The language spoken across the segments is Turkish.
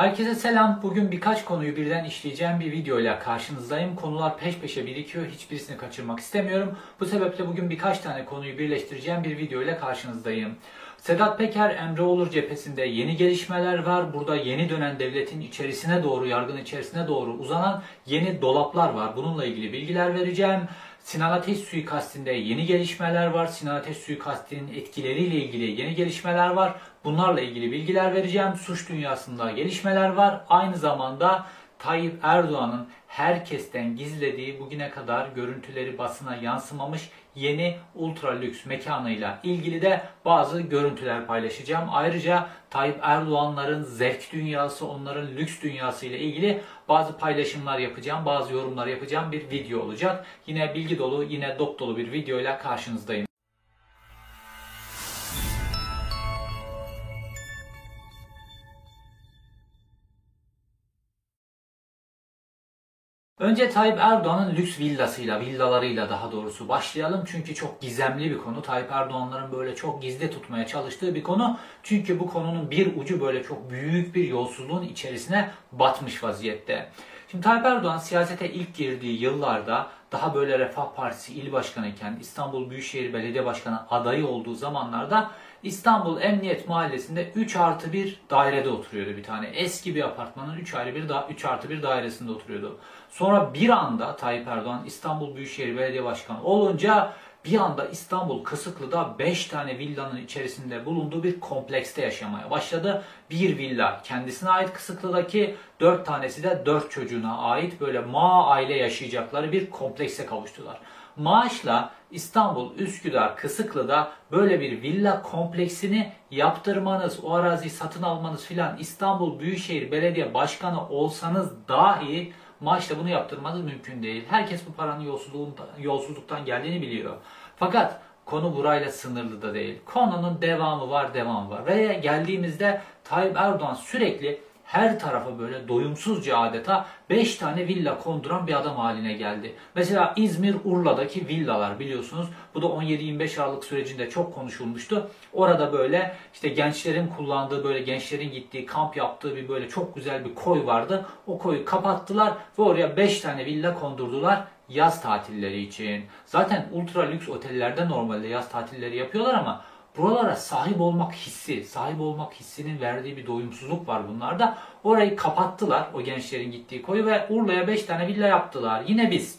Herkese selam. Bugün birkaç konuyu birden işleyeceğim bir video ile karşınızdayım. Konular peş peşe birikiyor. Hiçbirisini kaçırmak istemiyorum. Bu sebeple bugün birkaç tane konuyu birleştireceğim bir video ile karşınızdayım. Sedat Peker, Emre Olur cephesinde yeni gelişmeler var. Burada yeni dönen devletin içerisine doğru, yargın içerisine doğru uzanan yeni dolaplar var. Bununla ilgili bilgiler vereceğim. Sinan Ateş suikastinde yeni gelişmeler var. Sinan Ateş suikastinin etkileriyle ilgili yeni gelişmeler var. Bunlarla ilgili bilgiler vereceğim. Suç dünyasında gelişmeler var. Aynı zamanda Tayyip Erdoğan'ın herkesten gizlediği bugüne kadar görüntüleri basına yansımamış yeni ultra lüks mekanıyla ilgili de bazı görüntüler paylaşacağım. Ayrıca Tayyip Erdoğanların zevk dünyası, onların lüks dünyası ile ilgili bazı paylaşımlar yapacağım, bazı yorumlar yapacağım bir video olacak. Yine bilgi dolu, yine dop dolu bir video ile karşınızdayım. Önce Tayyip Erdoğan'ın lüks villasıyla, villalarıyla daha doğrusu başlayalım. Çünkü çok gizemli bir konu. Tayyip Erdoğan'ların böyle çok gizli tutmaya çalıştığı bir konu. Çünkü bu konunun bir ucu böyle çok büyük bir yolsuzluğun içerisine batmış vaziyette. Şimdi Tayyip Erdoğan siyasete ilk girdiği yıllarda daha böyle Refah Partisi il başkanı iken İstanbul Büyükşehir Belediye Başkanı adayı olduğu zamanlarda İstanbul Emniyet Mahallesi'nde 3 artı 1 dairede oturuyordu bir tane. Eski bir apartmanın 3 ayrı bir 3 artı 1 dairesinde oturuyordu. Sonra bir anda Tayyip Erdoğan İstanbul Büyükşehir Belediye Başkanı olunca bir anda İstanbul Kısıklı'da 5 tane villanın içerisinde bulunduğu bir komplekste yaşamaya başladı. Bir villa kendisine ait Kısıklı'daki 4 tanesi de 4 çocuğuna ait böyle ma aile yaşayacakları bir komplekse kavuştular. Maaşla İstanbul Üsküdar Kısıklı'da böyle bir villa kompleksini yaptırmanız, o araziyi satın almanız filan İstanbul Büyükşehir Belediye Başkanı olsanız dahi maaşla bunu yaptırmanız mümkün değil. Herkes bu paranın yolsuzluktan geldiğini biliyor. Fakat konu burayla sınırlı da değil. Konunun devamı var, devamı var. Ve geldiğimizde Tayyip Erdoğan sürekli her tarafa böyle doyumsuzca adeta 5 tane villa konduran bir adam haline geldi. Mesela İzmir Urla'daki villalar biliyorsunuz. Bu da 17-25 Aralık sürecinde çok konuşulmuştu. Orada böyle işte gençlerin kullandığı böyle gençlerin gittiği kamp yaptığı bir böyle çok güzel bir koy vardı. O koyu kapattılar ve oraya 5 tane villa kondurdular yaz tatilleri için. Zaten ultra lüks otellerde normalde yaz tatilleri yapıyorlar ama buralara sahip olmak hissi, sahip olmak hissinin verdiği bir doyumsuzluk var bunlarda. Orayı kapattılar o gençlerin gittiği koyu ve Urla'ya 5 tane villa yaptılar. Yine biz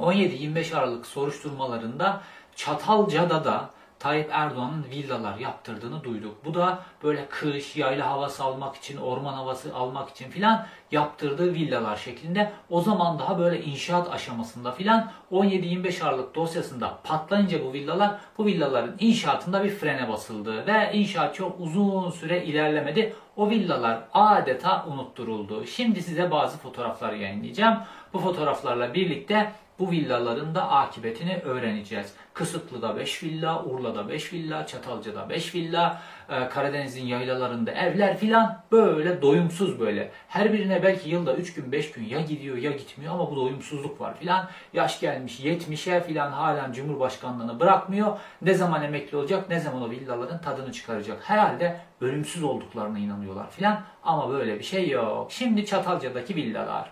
17-25 Aralık soruşturmalarında Çatalca'da da Tayyip Erdoğan'ın villalar yaptırdığını duyduk. Bu da böyle kış, yayla havası almak için, orman havası almak için filan yaptırdığı villalar şeklinde. O zaman daha böyle inşaat aşamasında filan 17-25 Aralık dosyasında patlayınca bu villalar, bu villaların inşaatında bir frene basıldı ve inşaat çok uzun süre ilerlemedi. O villalar adeta unutturuldu. Şimdi size bazı fotoğraflar yayınlayacağım. Bu fotoğraflarla birlikte bu villaların da akıbetini öğreneceğiz. Kısıklı'da 5 villa, Urla'da 5 villa, Çatalca'da 5 villa, e, Karadeniz'in yaylalarında evler filan böyle doyumsuz böyle. Her birine belki yılda 3 gün 5 gün ya gidiyor ya gitmiyor ama bu doyumsuzluk var filan. Yaş gelmiş 70'e filan halen Cumhurbaşkanlığını bırakmıyor. Ne zaman emekli olacak ne zaman o villaların tadını çıkaracak. Herhalde ölümsüz olduklarına inanıyorlar filan ama böyle bir şey yok. Şimdi Çatalca'daki villalar.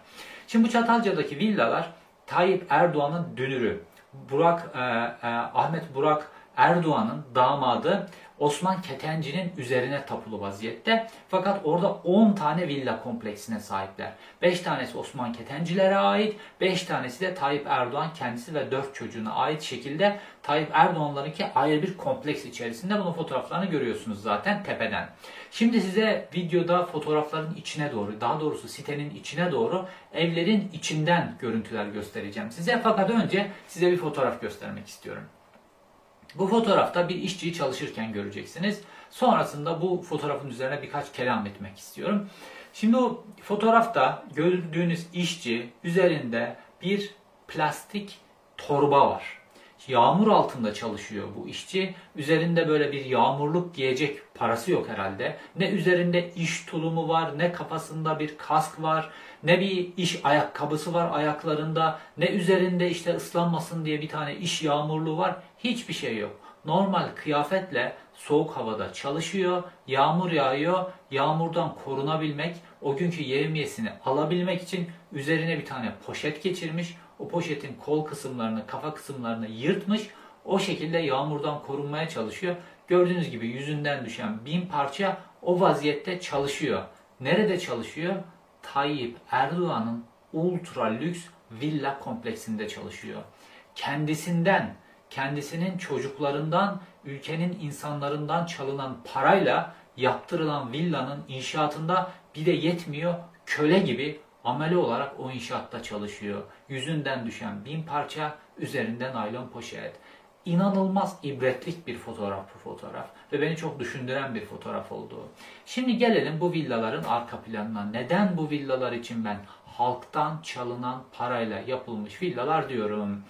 Şimdi bu Çatalca'daki villalar Tayyip Erdoğan'ın dünürü Burak e, e, Ahmet Burak Erdoğan'ın damadı Osman Ketenci'nin üzerine tapulu vaziyette. Fakat orada 10 tane villa kompleksine sahipler. 5 tanesi Osman Ketencilere ait, 5 tanesi de Tayyip Erdoğan kendisi ve 4 çocuğuna ait şekilde Tayyip Erdoğan'larınki ayrı bir kompleks içerisinde. Bunun fotoğraflarını görüyorsunuz zaten tepeden. Şimdi size videoda fotoğrafların içine doğru, daha doğrusu sitenin içine doğru evlerin içinden görüntüler göstereceğim size. Fakat önce size bir fotoğraf göstermek istiyorum. Bu fotoğrafta bir işçiyi çalışırken göreceksiniz. Sonrasında bu fotoğrafın üzerine birkaç kelam etmek istiyorum. Şimdi o fotoğrafta gördüğünüz işçi üzerinde bir plastik torba var. Yağmur altında çalışıyor bu işçi. Üzerinde böyle bir yağmurluk giyecek parası yok herhalde. Ne üzerinde iş tulumu var, ne kafasında bir kask var, ne bir iş ayakkabısı var ayaklarında, ne üzerinde işte ıslanmasın diye bir tane iş yağmurluğu var. Hiçbir şey yok. Normal kıyafetle soğuk havada çalışıyor, yağmur yağıyor, yağmurdan korunabilmek, o günkü yevmiyesini alabilmek için üzerine bir tane poşet geçirmiş, o poşetin kol kısımlarını, kafa kısımlarını yırtmış, o şekilde yağmurdan korunmaya çalışıyor. Gördüğünüz gibi yüzünden düşen bin parça o vaziyette çalışıyor. Nerede çalışıyor? Tayyip Erdoğan'ın ultra lüks villa kompleksinde çalışıyor. Kendisinden, kendisinin çocuklarından, ülkenin insanlarından çalınan parayla yaptırılan villanın inşaatında bir de yetmiyor köle gibi ameli olarak o inşaatta çalışıyor. Yüzünden düşen bin parça, üzerinden naylon poşet. İnanılmaz ibretlik bir fotoğraf bu fotoğraf ve beni çok düşündüren bir fotoğraf oldu. Şimdi gelelim bu villaların arka planına. Neden bu villalar için ben halktan çalınan parayla yapılmış villalar diyorum.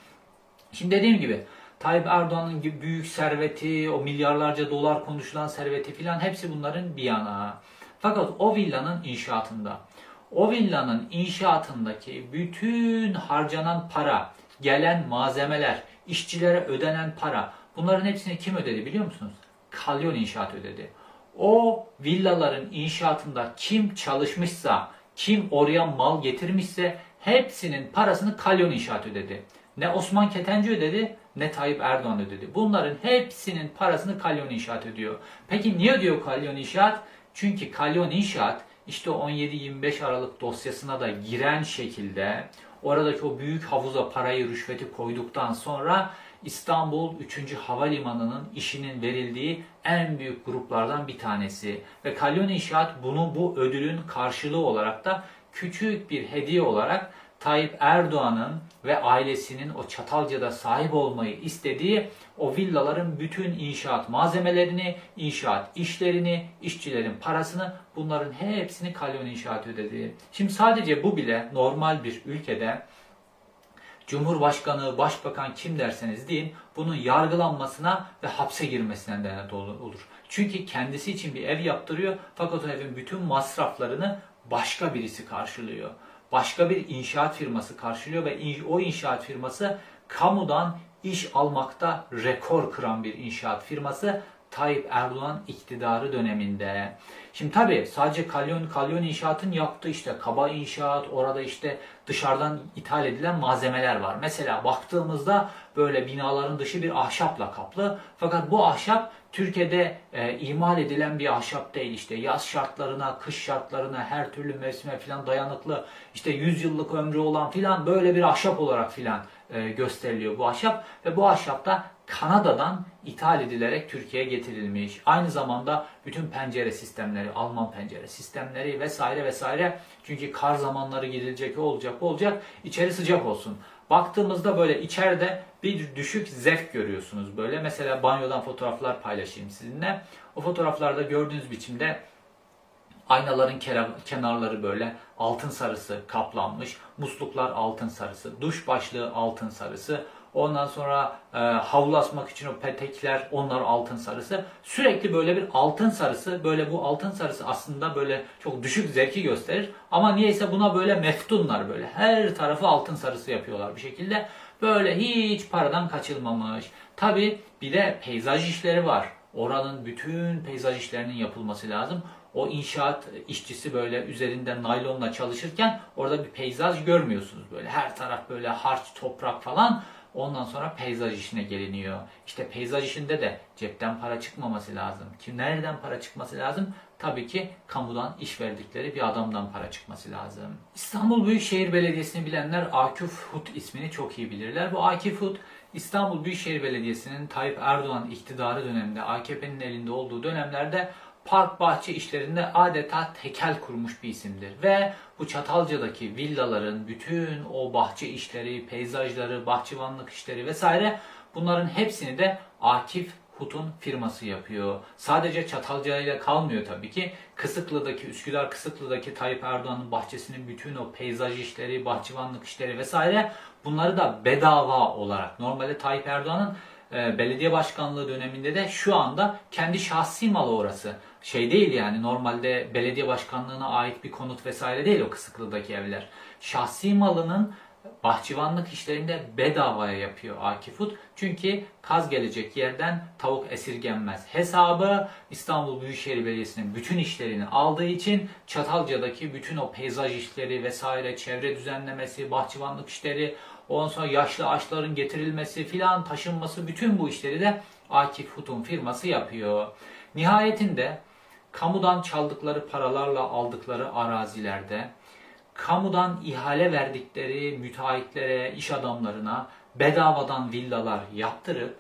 Şimdi dediğim gibi Tayyip Erdoğan'ın büyük serveti, o milyarlarca dolar konuşulan serveti filan hepsi bunların bir yana. Fakat o villanın inşaatında, o villanın inşaatındaki bütün harcanan para, gelen malzemeler, işçilere ödenen para bunların hepsini kim ödedi biliyor musunuz? Kalyon İnşaat ödedi. O villaların inşaatında kim çalışmışsa, kim oraya mal getirmişse hepsinin parasını Kalyon İnşaat ödedi. Ne Osman Ketenci ödedi ne Tayyip Erdoğan ödedi. Bunların hepsinin parasını Kalyon İnşaat ödüyor. Peki niye ödüyor Kalyon İnşaat? Çünkü Kalyon İnşaat işte 17-25 Aralık dosyasına da giren şekilde oradaki o büyük havuza parayı rüşveti koyduktan sonra İstanbul 3. Havalimanı'nın işinin verildiği en büyük gruplardan bir tanesi. Ve Kalyon İnşaat bunu bu ödülün karşılığı olarak da küçük bir hediye olarak Tayyip Erdoğan'ın ve ailesinin o Çatalca'da sahip olmayı istediği o villaların bütün inşaat malzemelerini, inşaat işlerini, işçilerin parasını bunların hepsini Kalyon İnşaat ödedi. Şimdi sadece bu bile normal bir ülkede Cumhurbaşkanı, başbakan kim derseniz deyin bunun yargılanmasına ve hapse girmesine neden olur. Çünkü kendisi için bir ev yaptırıyor fakat o evin bütün masraflarını başka birisi karşılıyor başka bir inşaat firması karşılıyor ve o inşaat firması kamudan iş almakta rekor kıran bir inşaat firması Tayyip Erdoğan iktidarı döneminde. Şimdi tabi sadece Kalyon, Kalyon inşaatın yaptığı işte kaba inşaat, orada işte dışarıdan ithal edilen malzemeler var. Mesela baktığımızda böyle binaların dışı bir ahşapla kaplı. Fakat bu ahşap Türkiye'de e, imal edilen bir ahşap değil işte yaz şartlarına, kış şartlarına, her türlü mevsime filan dayanıklı işte 100 yıllık ömrü olan filan böyle bir ahşap olarak filan e, gösteriliyor bu ahşap ve bu ahşap da Kanada'dan ithal edilerek Türkiye'ye getirilmiş. Aynı zamanda bütün pencere sistemleri, Alman pencere sistemleri vesaire vesaire. Çünkü kar zamanları gidilecek olacak olacak. içeri sıcak olsun. Baktığımızda böyle içeride bir düşük zevk görüyorsunuz böyle. Mesela banyodan fotoğraflar paylaşayım sizinle. O fotoğraflarda gördüğünüz biçimde aynaların kenarları böyle altın sarısı kaplanmış. Musluklar altın sarısı. Duş başlığı altın sarısı. Ondan sonra e, havlu asmak için o petekler onlar altın sarısı. Sürekli böyle bir altın sarısı. Böyle bu altın sarısı aslında böyle çok düşük zevki gösterir. Ama niyeyse buna böyle meftunlar böyle. Her tarafı altın sarısı yapıyorlar bir şekilde. Böyle hiç paradan kaçılmamış. Tabi bir de peyzaj işleri var. Oranın bütün peyzaj işlerinin yapılması lazım. O inşaat işçisi böyle üzerinde naylonla çalışırken orada bir peyzaj görmüyorsunuz böyle. Her taraf böyle harç, toprak falan. Ondan sonra peyzaj işine geliniyor. İşte peyzaj işinde de cepten para çıkmaması lazım. Kim nereden para çıkması lazım? Tabii ki kamudan iş verdikleri bir adamdan para çıkması lazım. İstanbul Büyükşehir Belediyesi'ni bilenler Akif Hut ismini çok iyi bilirler. Bu Akif Hut İstanbul Büyükşehir Belediyesi'nin Tayyip Erdoğan iktidarı döneminde AKP'nin elinde olduğu dönemlerde park bahçe işlerinde adeta tekel kurmuş bir isimdir. Ve bu Çatalca'daki villaların bütün o bahçe işleri, peyzajları, bahçıvanlık işleri vesaire bunların hepsini de Akif Hut'un firması yapıyor. Sadece Çatalca ile kalmıyor tabii ki. Kısıklı'daki, Üsküdar Kısıklı'daki Tayyip Erdoğan'ın bahçesinin bütün o peyzaj işleri, bahçıvanlık işleri vesaire bunları da bedava olarak. Normalde Tayyip Erdoğan'ın e, belediye başkanlığı döneminde de şu anda kendi şahsi malı orası şey değil yani normalde belediye başkanlığına ait bir konut vesaire değil o Kısıklı'daki evler. Şahsi malının bahçıvanlık işlerinde bedavaya yapıyor Akifut. Çünkü kaz gelecek yerden tavuk esirgenmez. Hesabı İstanbul Büyükşehir Belediyesi'nin bütün işlerini aldığı için Çatalca'daki bütün o peyzaj işleri vesaire, çevre düzenlemesi, bahçıvanlık işleri, ondan sonra yaşlı ağaçların getirilmesi filan, taşınması bütün bu işleri de Akif Hut'un firması yapıyor. Nihayetinde kamudan çaldıkları paralarla aldıkları arazilerde kamudan ihale verdikleri müteahhitlere, iş adamlarına bedavadan villalar yaptırıp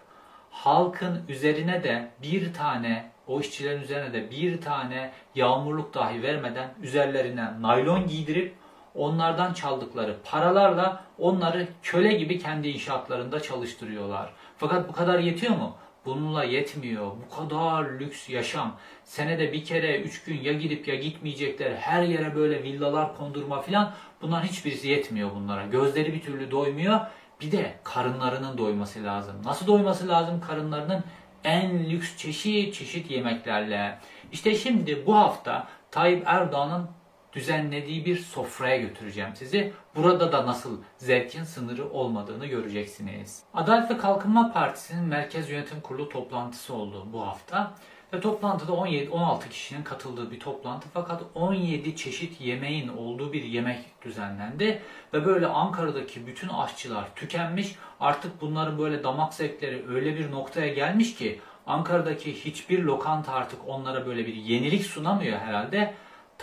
halkın üzerine de bir tane o işçilerin üzerine de bir tane yağmurluk dahi vermeden üzerlerine naylon giydirip onlardan çaldıkları paralarla onları köle gibi kendi inşaatlarında çalıştırıyorlar. Fakat bu kadar yetiyor mu? Bununla yetmiyor. Bu kadar lüks yaşam. Senede bir kere, üç gün ya gidip ya gitmeyecekler. Her yere böyle villalar kondurma filan. Bunlar hiçbirisi yetmiyor bunlara. Gözleri bir türlü doymuyor. Bir de karınlarının doyması lazım. Nasıl doyması lazım karınlarının? En lüks çeşit çeşit yemeklerle. İşte şimdi bu hafta Tayyip Erdoğan'ın düzenlediği bir sofraya götüreceğim sizi. Burada da nasıl zevkin sınırı olmadığını göreceksiniz. Adalet ve Kalkınma Partisi'nin Merkez Yönetim Kurulu toplantısı oldu bu hafta. Ve toplantıda 17 16 kişinin katıldığı bir toplantı fakat 17 çeşit yemeğin olduğu bir yemek düzenlendi ve böyle Ankara'daki bütün aşçılar tükenmiş. Artık bunların böyle damak zevkleri öyle bir noktaya gelmiş ki Ankara'daki hiçbir lokanta artık onlara böyle bir yenilik sunamıyor herhalde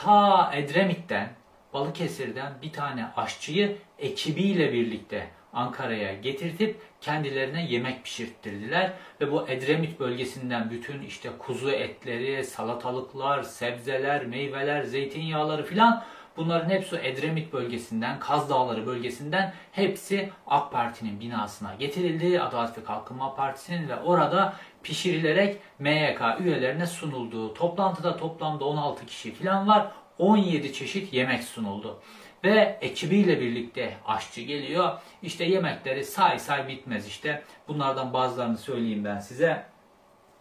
ta Edremit'ten, Balıkesir'den bir tane aşçıyı ekibiyle birlikte Ankara'ya getirtip kendilerine yemek pişirttirdiler ve bu Edremit bölgesinden bütün işte kuzu etleri, salatalıklar, sebzeler, meyveler, zeytinyağları filan bunların hepsi Edremit bölgesinden, Kaz Dağları bölgesinden hepsi AK Parti'nin binasına getirildi. Adalet ve Kalkınma Partisi'nin ve orada pişirilerek MYK üyelerine sunuldu. Toplantıda toplamda 16 kişi falan var. 17 çeşit yemek sunuldu. Ve ekibiyle birlikte aşçı geliyor. İşte yemekleri say say bitmez işte. Bunlardan bazılarını söyleyeyim ben size.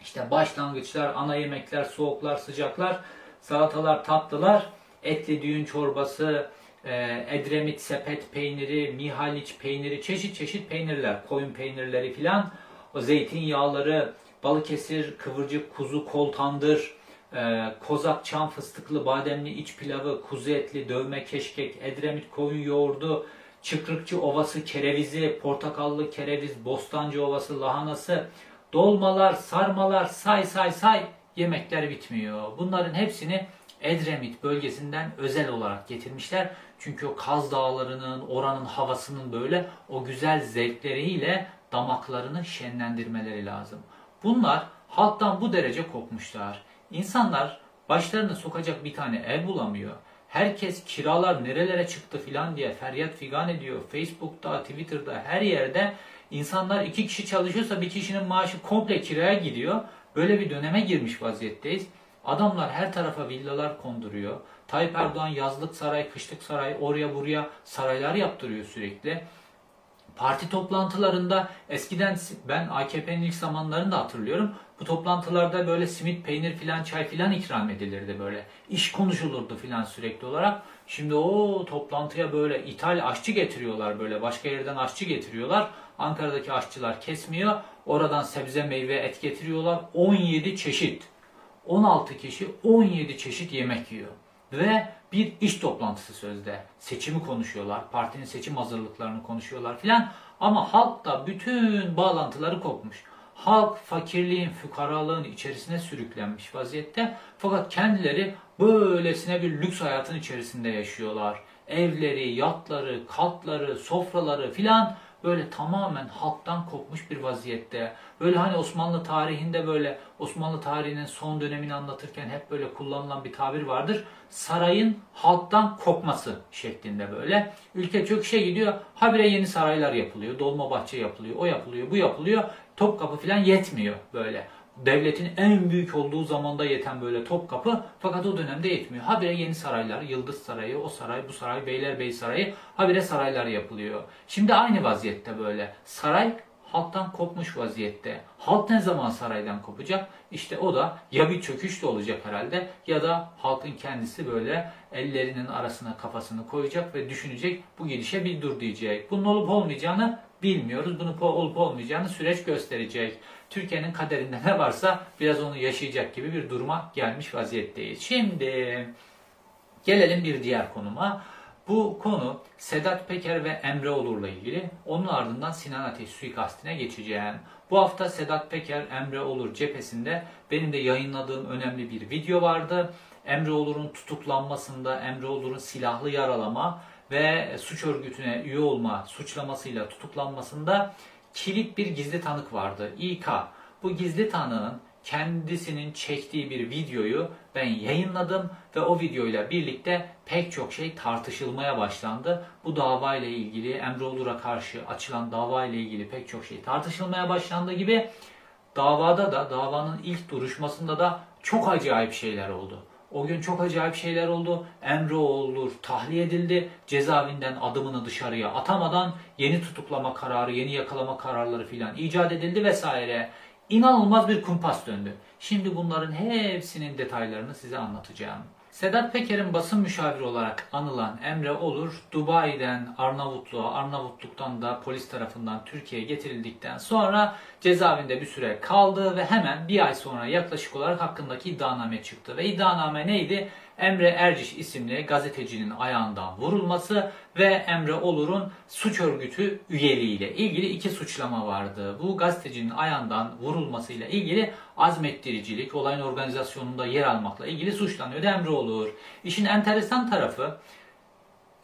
İşte başlangıçlar, ana yemekler, soğuklar, sıcaklar, salatalar, tatlılar, etli düğün çorbası, e, Edremit sepet peyniri, Mihaliç peyniri, çeşit çeşit peynirler, koyun peynirleri filan, o zeytinyağları, Balıkesir kıvırcık kuzu kol tandır, e, kozak çam fıstıklı bademli iç pilavı, kuzu etli dövme keşkek, Edremit koyun yoğurdu, Çıkrıkçı Ovası kerevizi, portakallı kereviz, Bostancı Ovası lahanası, dolmalar, sarmalar, say say say yemekler bitmiyor. Bunların hepsini Edremit bölgesinden özel olarak getirmişler. Çünkü o Kaz Dağları'nın, oranın havasının böyle o güzel zevkleriyle damaklarını şenlendirmeleri lazım. Bunlar halktan bu derece kopmuşlar. İnsanlar başlarını sokacak bir tane ev bulamıyor. Herkes kiralar nerelere çıktı filan diye feryat figan ediyor. Facebook'ta, Twitter'da her yerde insanlar iki kişi çalışıyorsa bir kişinin maaşı komple kiraya gidiyor. Böyle bir döneme girmiş vaziyetteyiz. Adamlar her tarafa villalar konduruyor. Tayyip Erdoğan yazlık saray, kışlık saray, oraya buraya saraylar yaptırıyor sürekli. Parti toplantılarında eskiden ben AKP'nin ilk zamanlarında hatırlıyorum. Bu toplantılarda böyle simit, peynir filan, çay filan ikram edilirdi böyle. İş konuşulurdu filan sürekli olarak. Şimdi o toplantıya böyle ithal aşçı getiriyorlar böyle. Başka yerden aşçı getiriyorlar. Ankara'daki aşçılar kesmiyor. Oradan sebze, meyve, et getiriyorlar. 17 çeşit. 16 kişi 17 çeşit yemek yiyor. Ve bir iş toplantısı sözde. Seçimi konuşuyorlar. Partinin seçim hazırlıklarını konuşuyorlar filan. Ama halk da bütün bağlantıları kopmuş. Halk fakirliğin, fukaralığın içerisine sürüklenmiş vaziyette. Fakat kendileri böylesine bir lüks hayatın içerisinde yaşıyorlar. Evleri, yatları, katları, sofraları filan böyle tamamen halktan kopmuş bir vaziyette. Böyle hani Osmanlı tarihinde böyle Osmanlı tarihinin son dönemini anlatırken hep böyle kullanılan bir tabir vardır. Sarayın halktan kopması şeklinde böyle. Ülke çöküşe gidiyor. Habire yeni saraylar yapılıyor. Dolmabahçe yapılıyor. O yapılıyor. Bu yapılıyor. Topkapı falan yetmiyor böyle devletin en büyük olduğu zamanda yeten böyle Topkapı fakat o dönemde yetmiyor. Habire yeni saraylar, Yıldız Sarayı, o saray, bu saray, Beylerbeyi Sarayı habire saraylar yapılıyor. Şimdi aynı vaziyette böyle. Saray halktan kopmuş vaziyette. Halk ne zaman saraydan kopacak? İşte o da ya bir çöküş de olacak herhalde ya da halkın kendisi böyle ellerinin arasına kafasını koyacak ve düşünecek bu gidişe bir dur diyecek. Bunun olup olmayacağını bilmiyoruz. Bunun olup olmayacağını süreç gösterecek. Türkiye'nin kaderinde ne varsa biraz onu yaşayacak gibi bir duruma gelmiş vaziyetteyiz. Şimdi gelelim bir diğer konuma. Bu konu Sedat Peker ve Emre Olur'la ilgili. Onun ardından Sinan Ateş suikastine geçeceğim. Bu hafta Sedat Peker, Emre Olur cephesinde benim de yayınladığım önemli bir video vardı. Emre Olur'un tutuklanmasında, Emre Olur'un silahlı yaralama ve suç örgütüne üye olma suçlamasıyla tutuklanmasında kilit bir gizli tanık vardı. İK. Bu gizli tanığın kendisinin çektiği bir videoyu ben yayınladım ve o videoyla birlikte pek çok şey tartışılmaya başlandı. Bu dava ile ilgili Emre karşı açılan dava ile ilgili pek çok şey tartışılmaya başlandı gibi davada da davanın ilk duruşmasında da çok acayip şeyler oldu. O gün çok acayip şeyler oldu. Emre Olur tahliye edildi. Cezaevinden adımını dışarıya atamadan yeni tutuklama kararı, yeni yakalama kararları filan icat edildi vesaire inanılmaz bir kumpas döndü. Şimdi bunların hepsinin detaylarını size anlatacağım. Sedat Peker'in basın müşaviri olarak anılan Emre Olur, Dubai'den Arnavutluğa, Arnavutluk'tan da polis tarafından Türkiye'ye getirildikten sonra cezaevinde bir süre kaldı ve hemen bir ay sonra yaklaşık olarak hakkındaki iddianame çıktı. Ve iddianame neydi? Emre Erciş isimli gazetecinin ayağından vurulması ve Emre Olur'un suç örgütü üyeliğiyle ilgili iki suçlama vardı. Bu gazetecinin ayağından vurulmasıyla ilgili azmettiricilik, olayın organizasyonunda yer almakla ilgili suçlanıyordu Emre Olur. İşin enteresan tarafı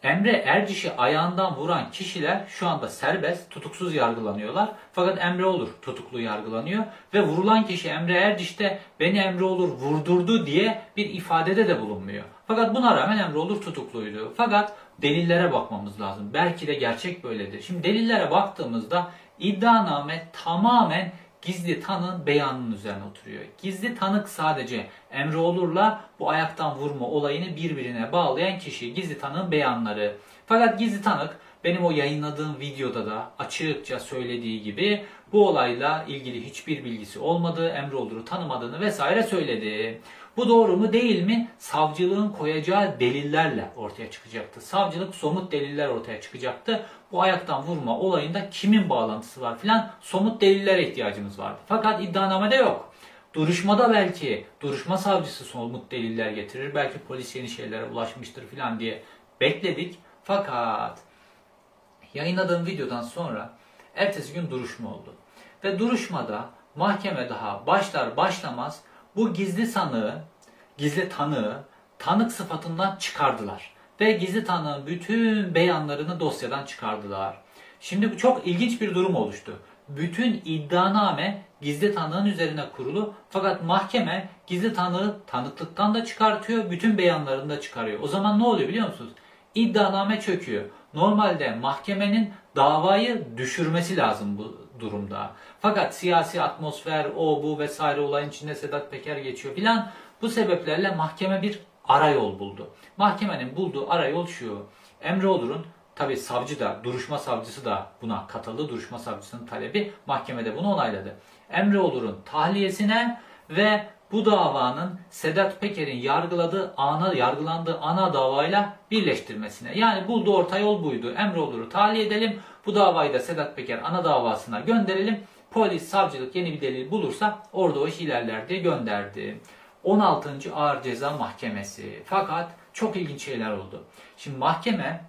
Emre Erciş'i ayağından vuran kişiler şu anda serbest, tutuksuz yargılanıyorlar. Fakat Emre Olur tutuklu yargılanıyor ve vurulan kişi Emre Erciş de beni Emre Olur vurdurdu diye bir ifadede de bulunmuyor. Fakat buna rağmen Emre Olur tutukluydu. Fakat delillere bakmamız lazım. Belki de gerçek böyledir. Şimdi delillere baktığımızda iddianame tamamen gizli tanığın beyanının üzerine oturuyor. Gizli tanık sadece Emre Olur'la bu ayaktan vurma olayını birbirine bağlayan kişi. Gizli tanığın beyanları. Fakat gizli tanık benim o yayınladığım videoda da açıkça söylediği gibi bu olayla ilgili hiçbir bilgisi olmadığı, Emre Olur'u tanımadığını vesaire söyledi. Bu doğru mu değil mi? Savcılığın koyacağı delillerle ortaya çıkacaktı. Savcılık somut deliller ortaya çıkacaktı. Bu ayaktan vurma olayında kimin bağlantısı var filan somut delillere ihtiyacımız vardı. Fakat iddianamede yok. Duruşmada belki duruşma savcısı somut deliller getirir. Belki polis yeni şeylere ulaşmıştır filan diye bekledik. Fakat yayınladığım videodan sonra ertesi gün duruşma oldu. Ve duruşmada mahkeme daha başlar başlamaz bu gizli sanığı, gizli tanığı tanık sıfatından çıkardılar. Ve gizli tanığın bütün beyanlarını dosyadan çıkardılar. Şimdi bu çok ilginç bir durum oluştu. Bütün iddianame gizli tanığın üzerine kurulu fakat mahkeme gizli tanığı tanıklıktan da çıkartıyor, bütün beyanlarını da çıkarıyor. O zaman ne oluyor biliyor musunuz? İddianame çöküyor. Normalde mahkemenin davayı düşürmesi lazım bu durumda. Fakat siyasi atmosfer, o bu vesaire olayın içinde Sedat Peker geçiyor filan. Bu sebeplerle mahkeme bir arayol buldu. Mahkemenin bulduğu arayol şu. Emre Olur'un tabi savcı da, duruşma savcısı da buna katıldı. Duruşma savcısının talebi mahkemede bunu onayladı. Emre Olur'un tahliyesine ve bu davanın Sedat Peker'in yargıladığı ana yargılandığı ana davayla birleştirmesine. Yani bulduğu orta yol buydu. Emre Olur'u tahliye edelim. Bu davayı da Sedat Peker ana davasına gönderelim. Polis, savcılık yeni bir delil bulursa orada o iş ilerler diye gönderdi. 16. Ağır Ceza Mahkemesi. Fakat çok ilginç şeyler oldu. Şimdi mahkeme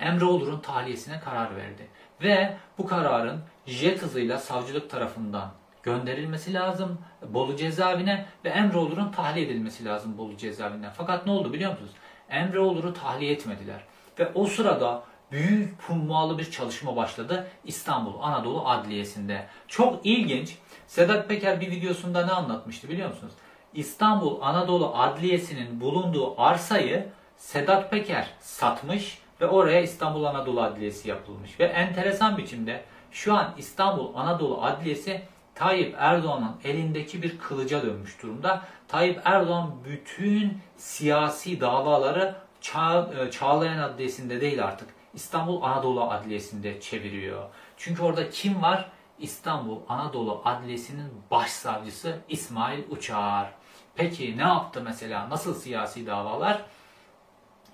Emre Olur'un tahliyesine karar verdi. Ve bu kararın jet hızıyla savcılık tarafından gönderilmesi lazım Bolu cezaevine ve Emre Olur'un tahliye edilmesi lazım Bolu cezaevinden. Fakat ne oldu biliyor musunuz? Emre Olur'u tahliye etmediler. Ve o sırada büyük hummalı bir çalışma başladı İstanbul Anadolu Adliyesi'nde. Çok ilginç. Sedat Peker bir videosunda ne anlatmıştı biliyor musunuz? İstanbul Anadolu Adliyesi'nin bulunduğu arsayı Sedat Peker satmış ve oraya İstanbul Anadolu Adliyesi yapılmış. Ve enteresan biçimde şu an İstanbul Anadolu Adliyesi Tayyip Erdoğan'ın elindeki bir kılıca dönmüş durumda. Tayyip Erdoğan bütün siyasi davaları Çağ, e, Çağlayan Adliyesi'nde değil artık İstanbul Anadolu Adliyesi'nde çeviriyor. Çünkü orada kim var? İstanbul Anadolu Adliyesi'nin başsavcısı İsmail Uçar. Peki ne yaptı mesela? Nasıl siyasi davalar?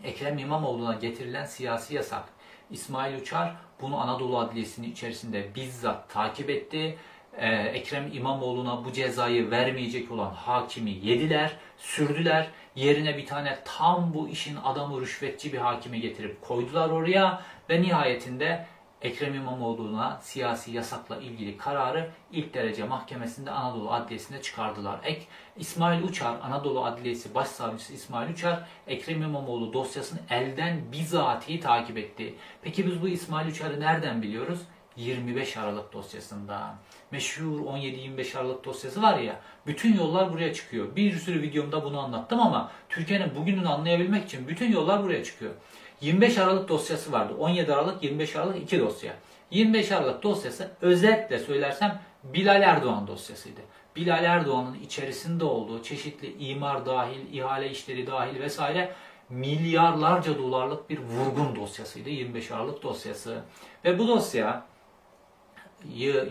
Ekrem İmamoğlu'na getirilen siyasi yasak. İsmail Uçar bunu Anadolu Adliyesi'nin içerisinde bizzat takip etti. Ee, Ekrem İmamoğlu'na bu cezayı vermeyecek olan hakimi yediler, sürdüler. Yerine bir tane tam bu işin adamı rüşvetçi bir hakimi getirip koydular oraya ve nihayetinde Ekrem İmamoğlu'na siyasi yasakla ilgili kararı ilk derece mahkemesinde Anadolu Adliyesi'nde çıkardılar. Ek İsmail Uçar, Anadolu Adliyesi Başsavcısı İsmail Uçar, Ekrem İmamoğlu dosyasını elden bizatihi takip etti. Peki biz bu İsmail Uçar'ı nereden biliyoruz? 25 Aralık dosyasında. Meşhur 17-25 Aralık dosyası var ya, bütün yollar buraya çıkıyor. Bir sürü videomda bunu anlattım ama Türkiye'nin bugününü anlayabilmek için bütün yollar buraya çıkıyor. 25 Aralık dosyası vardı. 17 Aralık, 25 Aralık iki dosya. 25 Aralık dosyası özetle söylersem Bilal Erdoğan dosyasıydı. Bilal Erdoğan'ın içerisinde olduğu çeşitli imar dahil, ihale işleri dahil vesaire milyarlarca dolarlık bir vurgun dosyasıydı 25 Aralık dosyası. Ve bu dosya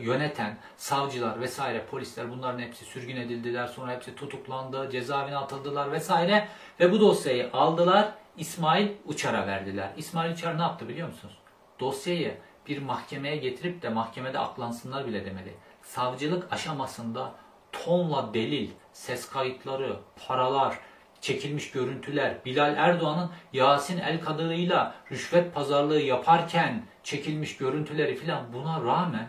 yöneten savcılar vesaire polisler bunların hepsi sürgün edildiler. Sonra hepsi tutuklandı, cezaevine atıldılar vesaire. Ve bu dosyayı aldılar İsmail Uçar'a verdiler. İsmail Uçar ne yaptı biliyor musunuz? Dosyayı bir mahkemeye getirip de mahkemede aklansınlar bile demedi. Savcılık aşamasında tonla delil, ses kayıtları, paralar, çekilmiş görüntüler, Bilal Erdoğan'ın Yasin El Kadırı'yla rüşvet pazarlığı yaparken çekilmiş görüntüleri filan buna rağmen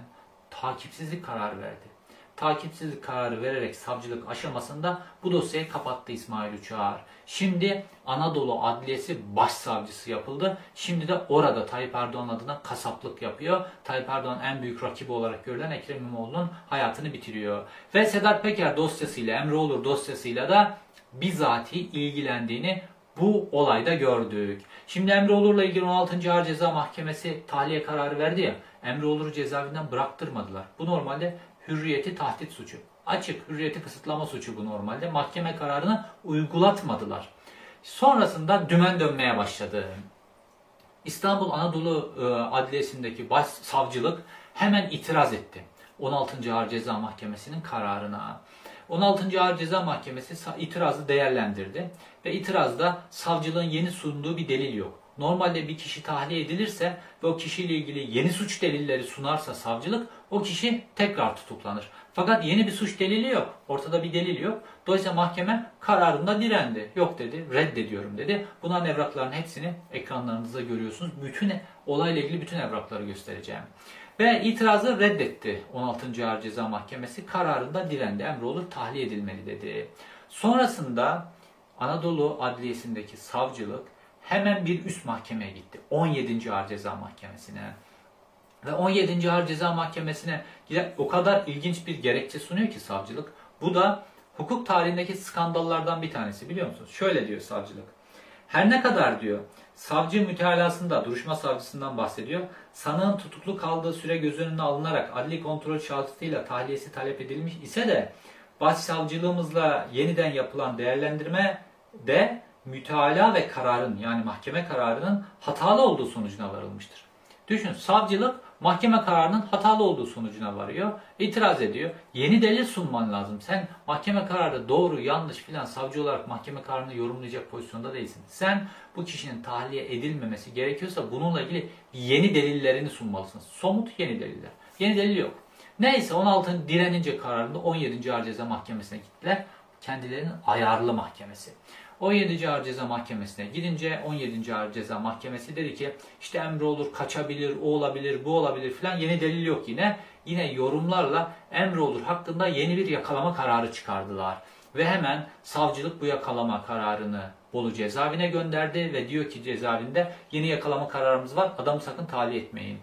takipsizlik kararı verdi. Takipsizlik kararı vererek savcılık aşamasında bu dosyayı kapattı İsmail Uçar. Şimdi Anadolu Adliyesi Başsavcısı yapıldı. Şimdi de orada Tayyip Erdoğan adına kasaplık yapıyor. Tayyip Erdoğan en büyük rakibi olarak görülen Ekrem İmamoğlu'nun hayatını bitiriyor. Ve Sedat Peker dosyasıyla, Emre Olur dosyasıyla da bizatihi ilgilendiğini bu olayda gördük. Şimdi Emre Olur'la ilgili 16. Ağır Ceza Mahkemesi tahliye kararı verdi ya. Emre Olur'u cezaevinden bıraktırmadılar. Bu normalde hürriyeti tahdit suçu. Açık hürriyeti kısıtlama suçu bu normalde. Mahkeme kararını uygulatmadılar. Sonrasında dümen dönmeye başladı. İstanbul Anadolu e, Adliyesi'ndeki başsavcılık hemen itiraz etti. 16. Ağır Ceza Mahkemesi'nin kararına. 16. Ağır Ceza Mahkemesi itirazı değerlendirdi ve itirazda savcılığın yeni sunduğu bir delil yok. Normalde bir kişi tahliye edilirse ve o kişiyle ilgili yeni suç delilleri sunarsa savcılık o kişi tekrar tutuklanır. Fakat yeni bir suç delili yok. Ortada bir delil yok. Dolayısıyla mahkeme kararında direndi. Yok dedi, reddediyorum dedi. Bunların evrakların hepsini ekranlarınızda görüyorsunuz. Bütün olayla ilgili bütün evrakları göstereceğim. Ve itirazı reddetti 16. Ağır Ceza Mahkemesi. Kararında direndi. Emrolur tahliye edilmeli dedi. Sonrasında Anadolu Adliyesi'ndeki savcılık hemen bir üst mahkemeye gitti. 17. Ağır Ceza Mahkemesi'ne. Ve 17. Ağır Ceza Mahkemesi'ne o kadar ilginç bir gerekçe sunuyor ki savcılık. Bu da hukuk tarihindeki skandallardan bir tanesi biliyor musunuz? Şöyle diyor savcılık. Her ne kadar diyor savcı mütealasında duruşma savcısından bahsediyor. Sanığın tutuklu kaldığı süre göz önüne alınarak adli kontrol şartıyla tahliyesi talep edilmiş ise de başsavcılığımızla yeniden yapılan değerlendirme de müteala ve kararın yani mahkeme kararının hatalı olduğu sonucuna varılmıştır. Düşün savcılık mahkeme kararının hatalı olduğu sonucuna varıyor. itiraz ediyor. Yeni delil sunman lazım. Sen mahkeme kararı doğru yanlış filan savcı olarak mahkeme kararını yorumlayacak pozisyonda değilsin. Sen bu kişinin tahliye edilmemesi gerekiyorsa bununla ilgili yeni delillerini sunmalısın. Somut yeni deliller. Yeni delil yok. Neyse 16 direnince kararında 17. Ağır Ceza Mahkemesi'ne gittiler. Kendilerinin ayarlı mahkemesi. 17. Ağır Ceza Mahkemesi'ne gidince 17. Ağır Ceza Mahkemesi dedi ki işte emri olur, kaçabilir, o olabilir, bu olabilir filan yeni delil yok yine. Yine yorumlarla emri olur hakkında yeni bir yakalama kararı çıkardılar. Ve hemen savcılık bu yakalama kararını Bolu cezaevine gönderdi ve diyor ki cezaevinde yeni yakalama kararımız var adamı sakın tahliye etmeyin.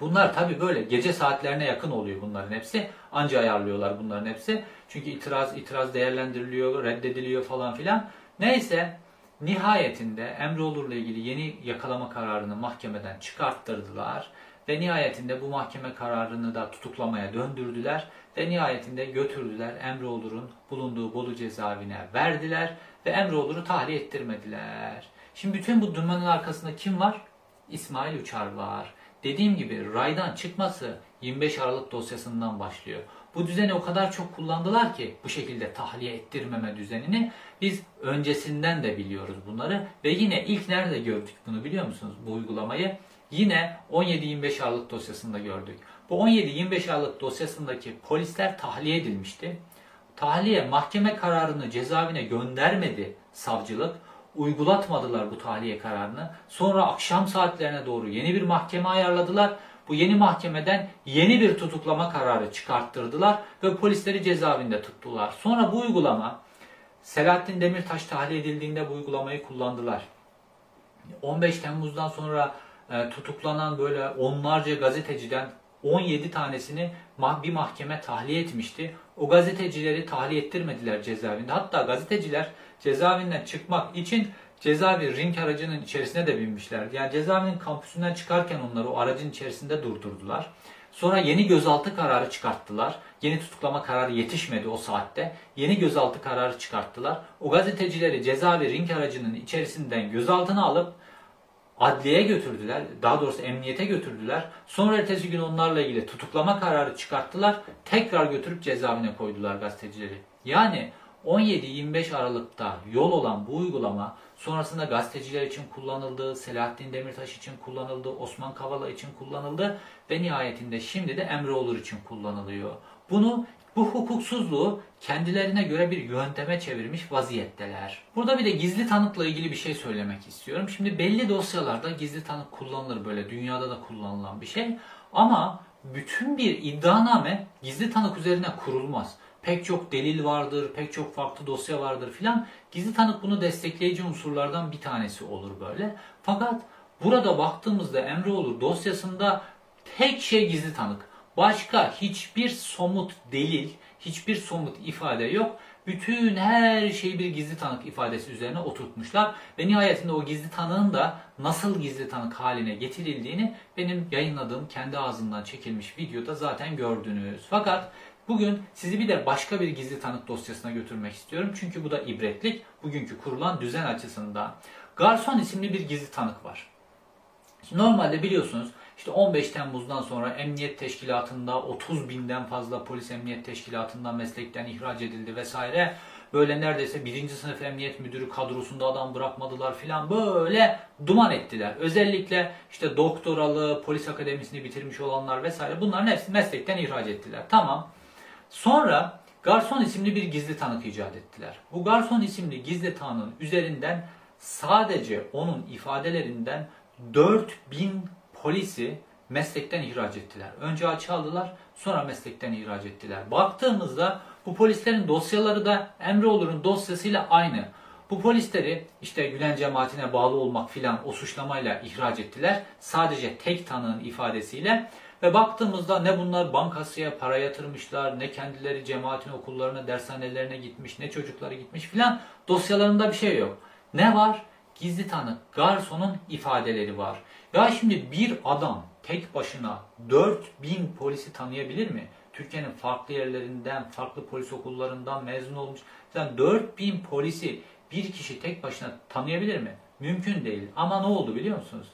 Bunlar tabi böyle gece saatlerine yakın oluyor bunların hepsi. Anca ayarlıyorlar bunların hepsi. Çünkü itiraz itiraz değerlendiriliyor, reddediliyor falan filan. Neyse nihayetinde Emre Olur'la ilgili yeni yakalama kararını mahkemeden çıkarttırdılar. Ve nihayetinde bu mahkeme kararını da tutuklamaya döndürdüler. Ve nihayetinde götürdüler Emre Olur'un bulunduğu Bolu cezaevine verdiler. Ve Emre Olur'u tahliye ettirmediler. Şimdi bütün bu dümenin arkasında kim var? İsmail Uçar var. Dediğim gibi raydan çıkması 25 Aralık dosyasından başlıyor. Bu düzeni o kadar çok kullandılar ki bu şekilde tahliye ettirmeme düzenini biz öncesinden de biliyoruz bunları ve yine ilk nerede gördük bunu biliyor musunuz bu uygulamayı? Yine 17-25 Aralık dosyasında gördük. Bu 17-25 Aralık dosyasındaki polisler tahliye edilmişti. Tahliye mahkeme kararını cezaevine göndermedi savcılık. Uygulatmadılar bu tahliye kararını. Sonra akşam saatlerine doğru yeni bir mahkeme ayarladılar. Bu yeni mahkemeden yeni bir tutuklama kararı çıkarttırdılar ve polisleri cezaevinde tuttular. Sonra bu uygulama Selahattin Demirtaş tahliye edildiğinde bu uygulamayı kullandılar. 15 Temmuz'dan sonra e, tutuklanan böyle onlarca gazeteciden 17 tanesini bir mahkeme tahliye etmişti. O gazetecileri tahliye ettirmediler cezaevinde. Hatta gazeteciler cezaevinden çıkmak için cezaevi ring aracının içerisine de binmişlerdi. Yani cezaevinin kampüsünden çıkarken onları o aracın içerisinde durdurdular. Sonra yeni gözaltı kararı çıkarttılar. Yeni tutuklama kararı yetişmedi o saatte. Yeni gözaltı kararı çıkarttılar. O gazetecileri cezaevi ring aracının içerisinden gözaltına alıp adliyeye götürdüler. Daha doğrusu emniyete götürdüler. Sonra ertesi gün onlarla ilgili tutuklama kararı çıkarttılar. Tekrar götürüp cezaevine koydular gazetecileri. Yani 17-25 Aralık'ta yol olan bu uygulama sonrasında gazeteciler için kullanıldı, Selahattin Demirtaş için kullanıldı, Osman Kavala için kullanıldı ve nihayetinde şimdi de Emre Olur için kullanılıyor. Bunu bu hukuksuzluğu kendilerine göre bir yönteme çevirmiş vaziyetteler. Burada bir de gizli tanıkla ilgili bir şey söylemek istiyorum. Şimdi belli dosyalarda gizli tanık kullanılır böyle dünyada da kullanılan bir şey. Ama bütün bir iddianame gizli tanık üzerine kurulmaz. Pek çok delil vardır, pek çok farklı dosya vardır filan. Gizli tanık bunu destekleyici unsurlardan bir tanesi olur böyle. Fakat burada baktığımızda Emre Olur dosyasında tek şey gizli tanık. Başka hiçbir somut delil, hiçbir somut ifade yok. Bütün her şeyi bir gizli tanık ifadesi üzerine oturtmuşlar. Ve nihayetinde o gizli tanığın da nasıl gizli tanık haline getirildiğini benim yayınladığım kendi ağzından çekilmiş videoda zaten gördünüz. Fakat bugün sizi bir de başka bir gizli tanık dosyasına götürmek istiyorum. Çünkü bu da ibretlik. Bugünkü kurulan düzen açısından. Garson isimli bir gizli tanık var. Normalde biliyorsunuz işte 15 Temmuz'dan sonra emniyet teşkilatında 30 binden fazla polis emniyet teşkilatından meslekten ihraç edildi vesaire. Böyle neredeyse birinci sınıf emniyet müdürü kadrosunda adam bırakmadılar filan böyle duman ettiler. Özellikle işte doktoralı, polis akademisini bitirmiş olanlar vesaire bunların hepsini meslekten ihraç ettiler. Tamam. Sonra Garson isimli bir gizli tanık icat ettiler. Bu Garson isimli gizli tanığın üzerinden sadece onun ifadelerinden 4000 polisi meslekten ihraç ettiler. Önce açığa aldılar, sonra meslekten ihraç ettiler. Baktığımızda bu polislerin dosyaları da Emre Olur'un dosyasıyla aynı. Bu polisleri işte Gülen cemaatine bağlı olmak filan o suçlamayla ihraç ettiler. Sadece tek tanığın ifadesiyle. Ve baktığımızda ne bunlar bankasıya para yatırmışlar, ne kendileri cemaatin okullarına, dershanelerine gitmiş, ne çocukları gitmiş filan dosyalarında bir şey yok. Ne var? Gizli tanık garsonun ifadeleri var. Ya şimdi bir adam tek başına 4000 polisi tanıyabilir mi? Türkiye'nin farklı yerlerinden, farklı polis okullarından mezun olmuş. Sen 4000 polisi bir kişi tek başına tanıyabilir mi? Mümkün değil. Ama ne oldu biliyor musunuz?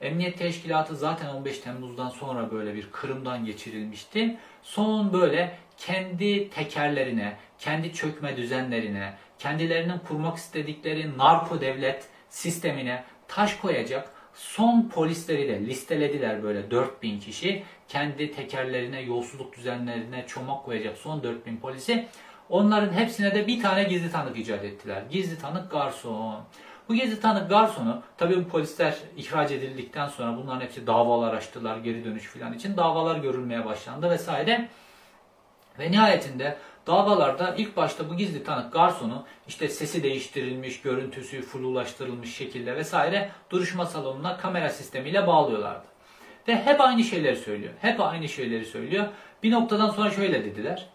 Emniyet Teşkilatı zaten 15 Temmuz'dan sonra böyle bir kırımdan geçirilmişti. Son böyle kendi tekerlerine, kendi çökme düzenlerine, kendilerinin kurmak istedikleri narko devlet sistemine taş koyacak son polisleri de listelediler böyle 4000 kişi. Kendi tekerlerine, yolsuzluk düzenlerine çomak koyacak son 4000 polisi. Onların hepsine de bir tane gizli tanık icat ettiler. Gizli tanık garson. Bu gizli tanık garsonu tabii bu polisler ihraç edildikten sonra bunların hepsi davalar açtılar geri dönüş filan için davalar görülmeye başlandı vesaire. Ve nihayetinde davalarda ilk başta bu gizli tanık garsonu işte sesi değiştirilmiş, görüntüsü flulaştırılmış şekilde vesaire duruşma salonuna kamera sistemiyle bağlıyorlardı. Ve hep aynı şeyleri söylüyor. Hep aynı şeyleri söylüyor. Bir noktadan sonra şöyle dediler.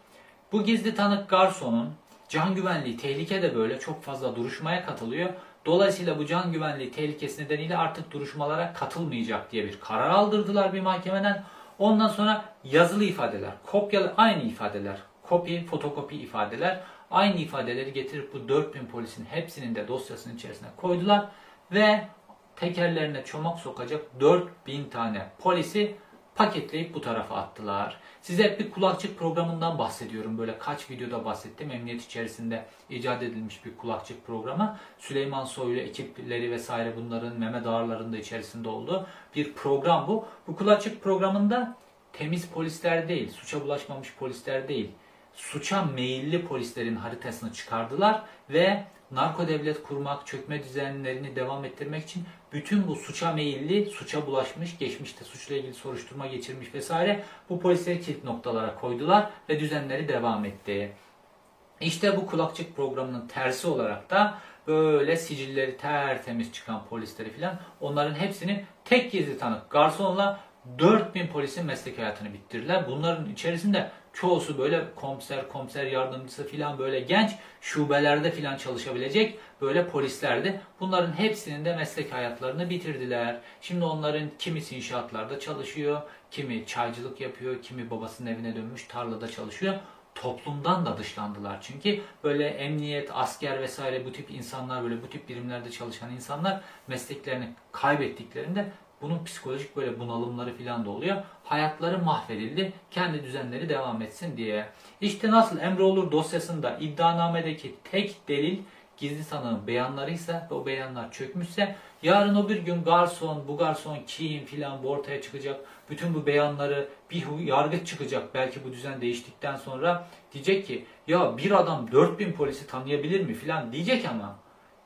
Bu gizli tanık garsonun can güvenliği tehlike de böyle çok fazla duruşmaya katılıyor. Dolayısıyla bu can güvenliği tehlikesi nedeniyle artık duruşmalara katılmayacak diye bir karar aldırdılar bir mahkemeden. Ondan sonra yazılı ifadeler, kopyalı aynı ifadeler, kopya, fotokopi ifadeler, aynı ifadeleri getirip bu 4000 polisin hepsinin de dosyasının içerisine koydular ve tekerlerine çomak sokacak 4000 tane polisi paketleyip bu tarafa attılar. Size hep bir kulakçık programından bahsediyorum. Böyle kaç videoda bahsettim. Emniyet içerisinde icat edilmiş bir kulakçık programı. Süleyman Soylu ekipleri vesaire bunların Mehmet Ağarların içerisinde olduğu bir program bu. Bu kulakçık programında temiz polisler değil, suça bulaşmamış polisler değil, suça meyilli polislerin haritasını çıkardılar ve narko devlet kurmak, çökme düzenlerini devam ettirmek için bütün bu suça meyilli, suça bulaşmış, geçmişte suçla ilgili soruşturma geçirmiş vesaire bu polisleri kilit noktalara koydular ve düzenleri devam etti. İşte bu kulakçık programının tersi olarak da böyle sicilleri tertemiz çıkan polisleri filan onların hepsini tek gizli tanık garsonla 4000 polisin meslek hayatını bitirdiler. Bunların içerisinde çoğusu böyle komiser, komiser yardımcısı filan böyle genç şubelerde filan çalışabilecek böyle polislerdi. Bunların hepsinin de meslek hayatlarını bitirdiler. Şimdi onların kimisi inşaatlarda çalışıyor, kimi çaycılık yapıyor, kimi babasının evine dönmüş tarlada çalışıyor toplumdan da dışlandılar. Çünkü böyle emniyet, asker vesaire bu tip insanlar böyle bu tip birimlerde çalışan insanlar mesleklerini kaybettiklerinde bunun psikolojik böyle bunalımları falan da oluyor. Hayatları mahvedildi. Kendi düzenleri devam etsin diye. İşte nasıl Emre Olur dosyasında iddianamedeki tek delil gizli sanığın beyanlarıysa ve o beyanlar çökmüşse yarın o bir gün garson, bu garson kim filan bu ortaya çıkacak. Bütün bu beyanları bir yargıç çıkacak belki bu düzen değiştikten sonra diyecek ki ya bir adam 4000 polisi tanıyabilir mi filan diyecek ama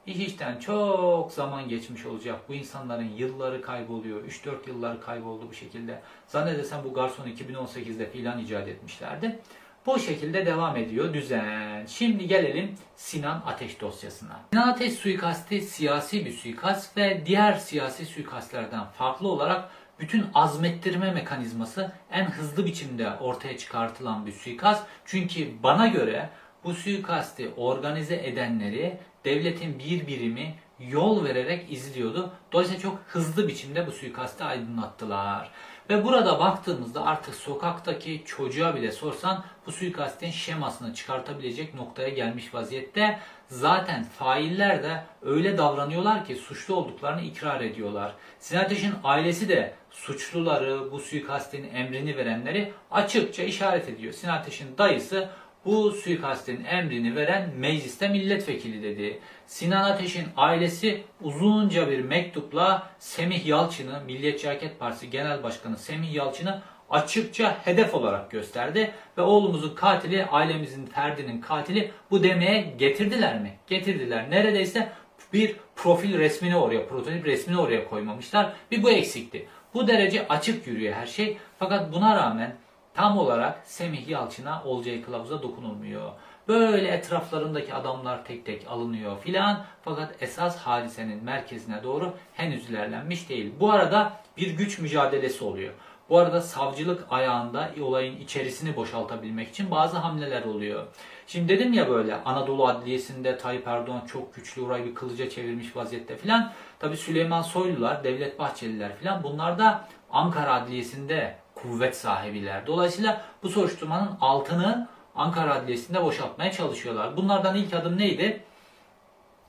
İş işten çok zaman geçmiş olacak. Bu insanların yılları kayboluyor. 3-4 yılları kayboldu bu şekilde. Zannedersem bu garson 2018'de filan icat etmişlerdi. Bu şekilde devam ediyor düzen. Şimdi gelelim Sinan Ateş dosyasına. Sinan Ateş suikasti siyasi bir suikast ve diğer siyasi suikastlerden farklı olarak bütün azmettirme mekanizması en hızlı biçimde ortaya çıkartılan bir suikast. Çünkü bana göre bu suikasti organize edenleri devletin bir birimi yol vererek izliyordu. Dolayısıyla çok hızlı biçimde bu suikasti aydınlattılar. Ve burada baktığımızda artık sokaktaki çocuğa bile sorsan bu suikastin şemasını çıkartabilecek noktaya gelmiş vaziyette. Zaten failler de öyle davranıyorlar ki suçlu olduklarını ikrar ediyorlar. Sinan ailesi de suçluları, bu suikastin emrini verenleri açıkça işaret ediyor. Sinan dayısı bu suikastin emrini veren mecliste milletvekili dedi. Sinan Ateş'in ailesi uzunca bir mektupla Semih Yalçın'ı, Milliyetçi Hareket Partisi Genel Başkanı Semih Yalçın'ı açıkça hedef olarak gösterdi ve oğlumuzun katili, ailemizin ferdinin katili bu demeye getirdiler mi? Getirdiler. Neredeyse bir profil resmini oraya, prototip resmini oraya koymamışlar. Bir bu eksikti. Bu derece açık yürüyor her şey. Fakat buna rağmen tam olarak Semih Yalçın'a Olcay Kılavuz'a dokunulmuyor. Böyle etraflarındaki adamlar tek tek alınıyor filan fakat esas hadisenin merkezine doğru henüz ilerlenmiş değil. Bu arada bir güç mücadelesi oluyor. Bu arada savcılık ayağında olayın içerisini boşaltabilmek için bazı hamleler oluyor. Şimdi dedim ya böyle Anadolu Adliyesi'nde Tayyip Erdoğan çok güçlü orayı bir kılıca çevirmiş vaziyette filan. Tabi Süleyman Soylular, Devlet Bahçeliler filan bunlar da Ankara Adliyesi'nde kuvvet sahibiler. Dolayısıyla bu soruşturmanın altını Ankara Adliyesi'nde boşaltmaya çalışıyorlar. Bunlardan ilk adım neydi?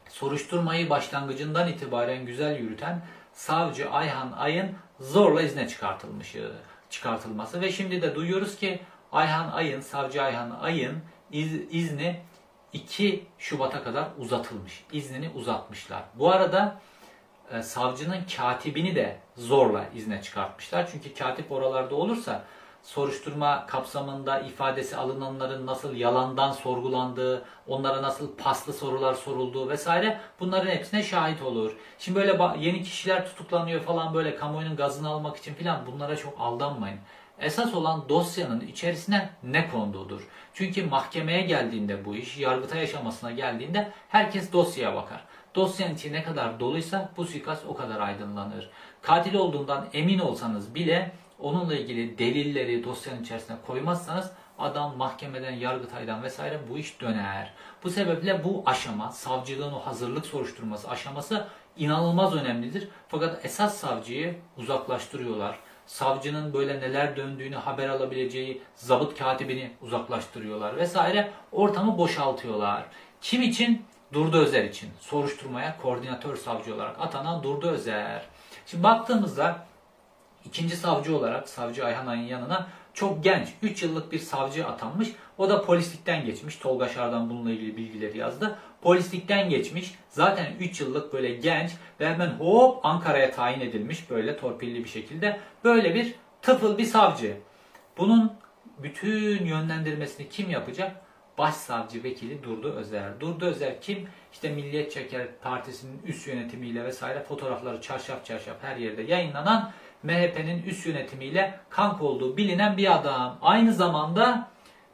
Soruşturmayı başlangıcından itibaren güzel yürüten savcı Ayhan Ay'ın zorla izne çıkartılmışı, çıkartılması ve şimdi de duyuyoruz ki Ayhan Ay'ın, savcı Ayhan Ay'ın iz, izni 2 Şubat'a kadar uzatılmış. İznini uzatmışlar. Bu arada e, savcının katibini de zorla izne çıkartmışlar. Çünkü katip oralarda olursa soruşturma kapsamında ifadesi alınanların nasıl yalandan sorgulandığı, onlara nasıl paslı sorular sorulduğu vesaire bunların hepsine şahit olur. Şimdi böyle yeni kişiler tutuklanıyor falan böyle kamuoyunun gazını almak için falan bunlara çok aldanmayın. Esas olan dosyanın içerisine ne konduğudur. Çünkü mahkemeye geldiğinde bu iş, yargıtay aşamasına geldiğinde herkes dosyaya bakar. Dosyanın içi ne kadar doluysa bu suikast o kadar aydınlanır. Katil olduğundan emin olsanız bile onunla ilgili delilleri dosyanın içerisine koymazsanız adam mahkemeden, yargıtaydan vesaire bu iş döner. Bu sebeple bu aşama, savcılığın o hazırlık soruşturması aşaması inanılmaz önemlidir. Fakat esas savcıyı uzaklaştırıyorlar. Savcının böyle neler döndüğünü haber alabileceği zabıt katibini uzaklaştırıyorlar vesaire. Ortamı boşaltıyorlar. Kim için? Durdu Özer için soruşturmaya koordinatör savcı olarak atanan Durdu Özer. Şimdi baktığımızda ikinci savcı olarak savcı Ayhan Ay'ın yanına çok genç 3 yıllık bir savcı atanmış. O da polislikten geçmiş. Tolga Şardan bununla ilgili bilgileri yazdı. Polislikten geçmiş. Zaten 3 yıllık böyle genç ve hemen hop Ankara'ya tayin edilmiş böyle torpilli bir şekilde. Böyle bir tıfıl bir savcı. Bunun bütün yönlendirmesini kim yapacak? Başsavcı vekili Durdu Özer. Durdu Özer kim? İşte Milliyetçi Partisi'nin üst yönetimiyle vesaire fotoğrafları çarşaf çarşaf her yerde yayınlanan MHP'nin üst yönetimiyle kank olduğu bilinen bir adam. Aynı zamanda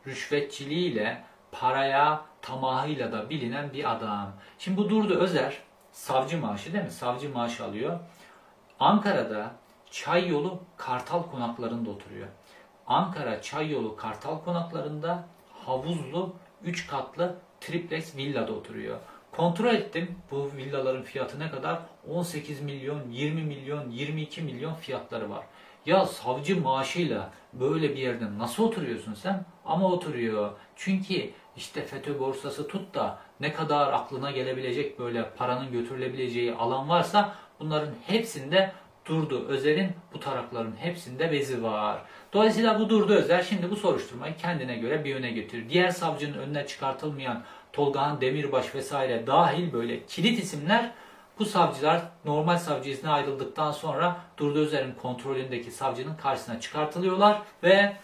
rüşvetçiliğiyle, paraya, tamahıyla da bilinen bir adam. Şimdi bu Durdu Özer savcı maaşı değil mi? Savcı maaşı alıyor. Ankara'da Çay Yolu Kartal konaklarında oturuyor. Ankara Çay Yolu Kartal konaklarında havuzlu 3 katlı triplex villada oturuyor. Kontrol ettim bu villaların fiyatı ne kadar? 18 milyon, 20 milyon, 22 milyon fiyatları var. Ya savcı maaşıyla böyle bir yerde nasıl oturuyorsun sen? Ama oturuyor. Çünkü işte FETÖ borsası tut da ne kadar aklına gelebilecek böyle paranın götürülebileceği alan varsa bunların hepsinde Durdu Özer'in bu tarakların hepsinde bezi var. Dolayısıyla bu Durdu Özer şimdi bu soruşturmayı kendine göre bir yöne getiriyor. Diğer savcının önüne çıkartılmayan Tolgahan Demirbaş vesaire dahil böyle kilit isimler bu savcılar normal savcı izni ayrıldıktan sonra Durdu Özer'in kontrolündeki savcının karşısına çıkartılıyorlar ve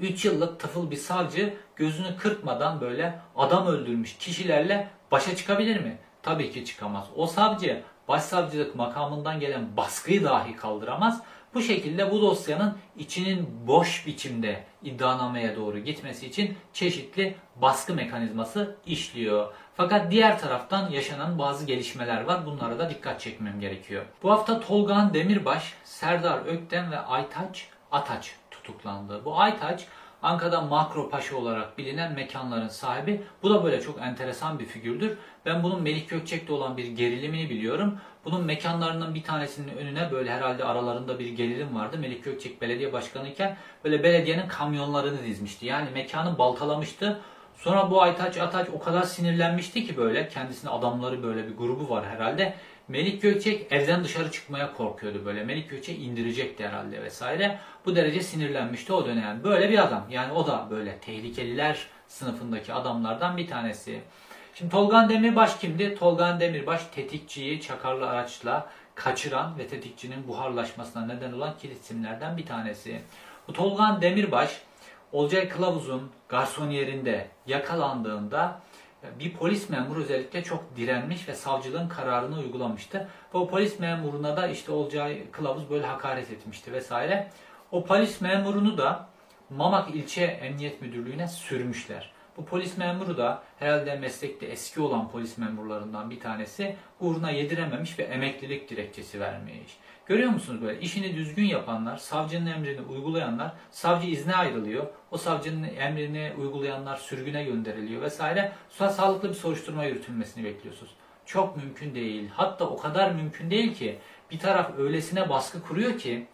3 yıllık tıfıl bir savcı gözünü kırpmadan böyle adam öldürmüş kişilerle başa çıkabilir mi? Tabii ki çıkamaz. O savcı başsavcılık makamından gelen baskıyı dahi kaldıramaz. Bu şekilde bu dosyanın içinin boş biçimde iddianameye doğru gitmesi için çeşitli baskı mekanizması işliyor. Fakat diğer taraftan yaşanan bazı gelişmeler var. Bunlara da dikkat çekmem gerekiyor. Bu hafta Tolgan Demirbaş, Serdar Ökten ve Aytaç Ataç tutuklandı. Bu Aytaç Ankara'da makro paşa olarak bilinen mekanların sahibi. Bu da böyle çok enteresan bir figürdür. Ben bunun Melik Gökçek'te olan bir gerilimini biliyorum. Bunun mekanlarının bir tanesinin önüne böyle herhalde aralarında bir gerilim vardı. Melik Gökçek belediye başkanı iken böyle belediyenin kamyonlarını dizmişti. Yani mekanı baltalamıştı. Sonra bu Aytaç Ataç o kadar sinirlenmişti ki böyle kendisine adamları böyle bir grubu var herhalde. Melik Gökçek evden dışarı çıkmaya korkuyordu böyle. Melik Gökçek indirecekti herhalde vesaire. Bu derece sinirlenmişti o dönem. Böyle bir adam. Yani o da böyle tehlikeliler sınıfındaki adamlardan bir tanesi. Şimdi Tolgan Demirbaş kimdi? Tolgan Demirbaş tetikçiyi çakarlı araçla kaçıran ve tetikçinin buharlaşmasına neden olan kilit isimlerden bir tanesi. Bu Tolgan Demirbaş Olcay Kılavuz'un garsoniyerinde yakalandığında bir polis memuru özellikle çok direnmiş ve savcılığın kararını uygulamıştı. O polis memuruna da işte Olcay Kılavuz böyle hakaret etmişti vesaire. O polis memurunu da Mamak İlçe Emniyet Müdürlüğü'ne sürmüşler. Bu polis memuru da herhalde meslekte eski olan polis memurlarından bir tanesi uğruna yedirememiş ve emeklilik dilekçesi vermiş. Görüyor musunuz böyle işini düzgün yapanlar, savcının emrini uygulayanlar, savcı izne ayrılıyor. O savcının emrini uygulayanlar sürgüne gönderiliyor vesaire. Sonra sağlıklı bir soruşturma yürütülmesini bekliyorsunuz. Çok mümkün değil. Hatta o kadar mümkün değil ki bir taraf öylesine baskı kuruyor ki